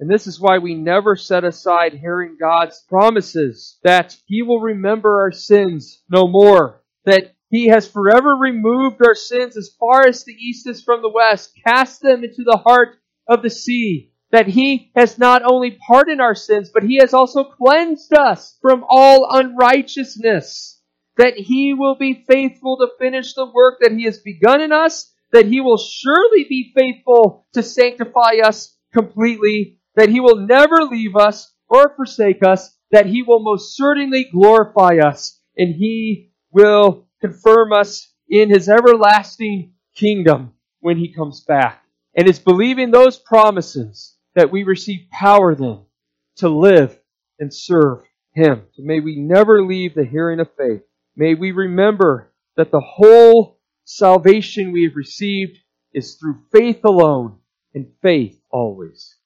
And this is why we never set aside hearing God's promises that He will remember our sins no more, that He has forever removed our sins as far as the east is from the west, cast them into the heart of the sea, that He has not only pardoned our sins, but He has also cleansed us from all unrighteousness, that He will be faithful to finish the work that He has begun in us, that He will surely be faithful to sanctify us completely that He will never leave us or forsake us, that He will most certainly glorify us, and He will confirm us in His everlasting kingdom when He comes back. And it's believing those promises that we receive power then to live and serve Him. So may we never leave the hearing of faith. May we remember that the whole salvation we have received is through faith alone and faith always.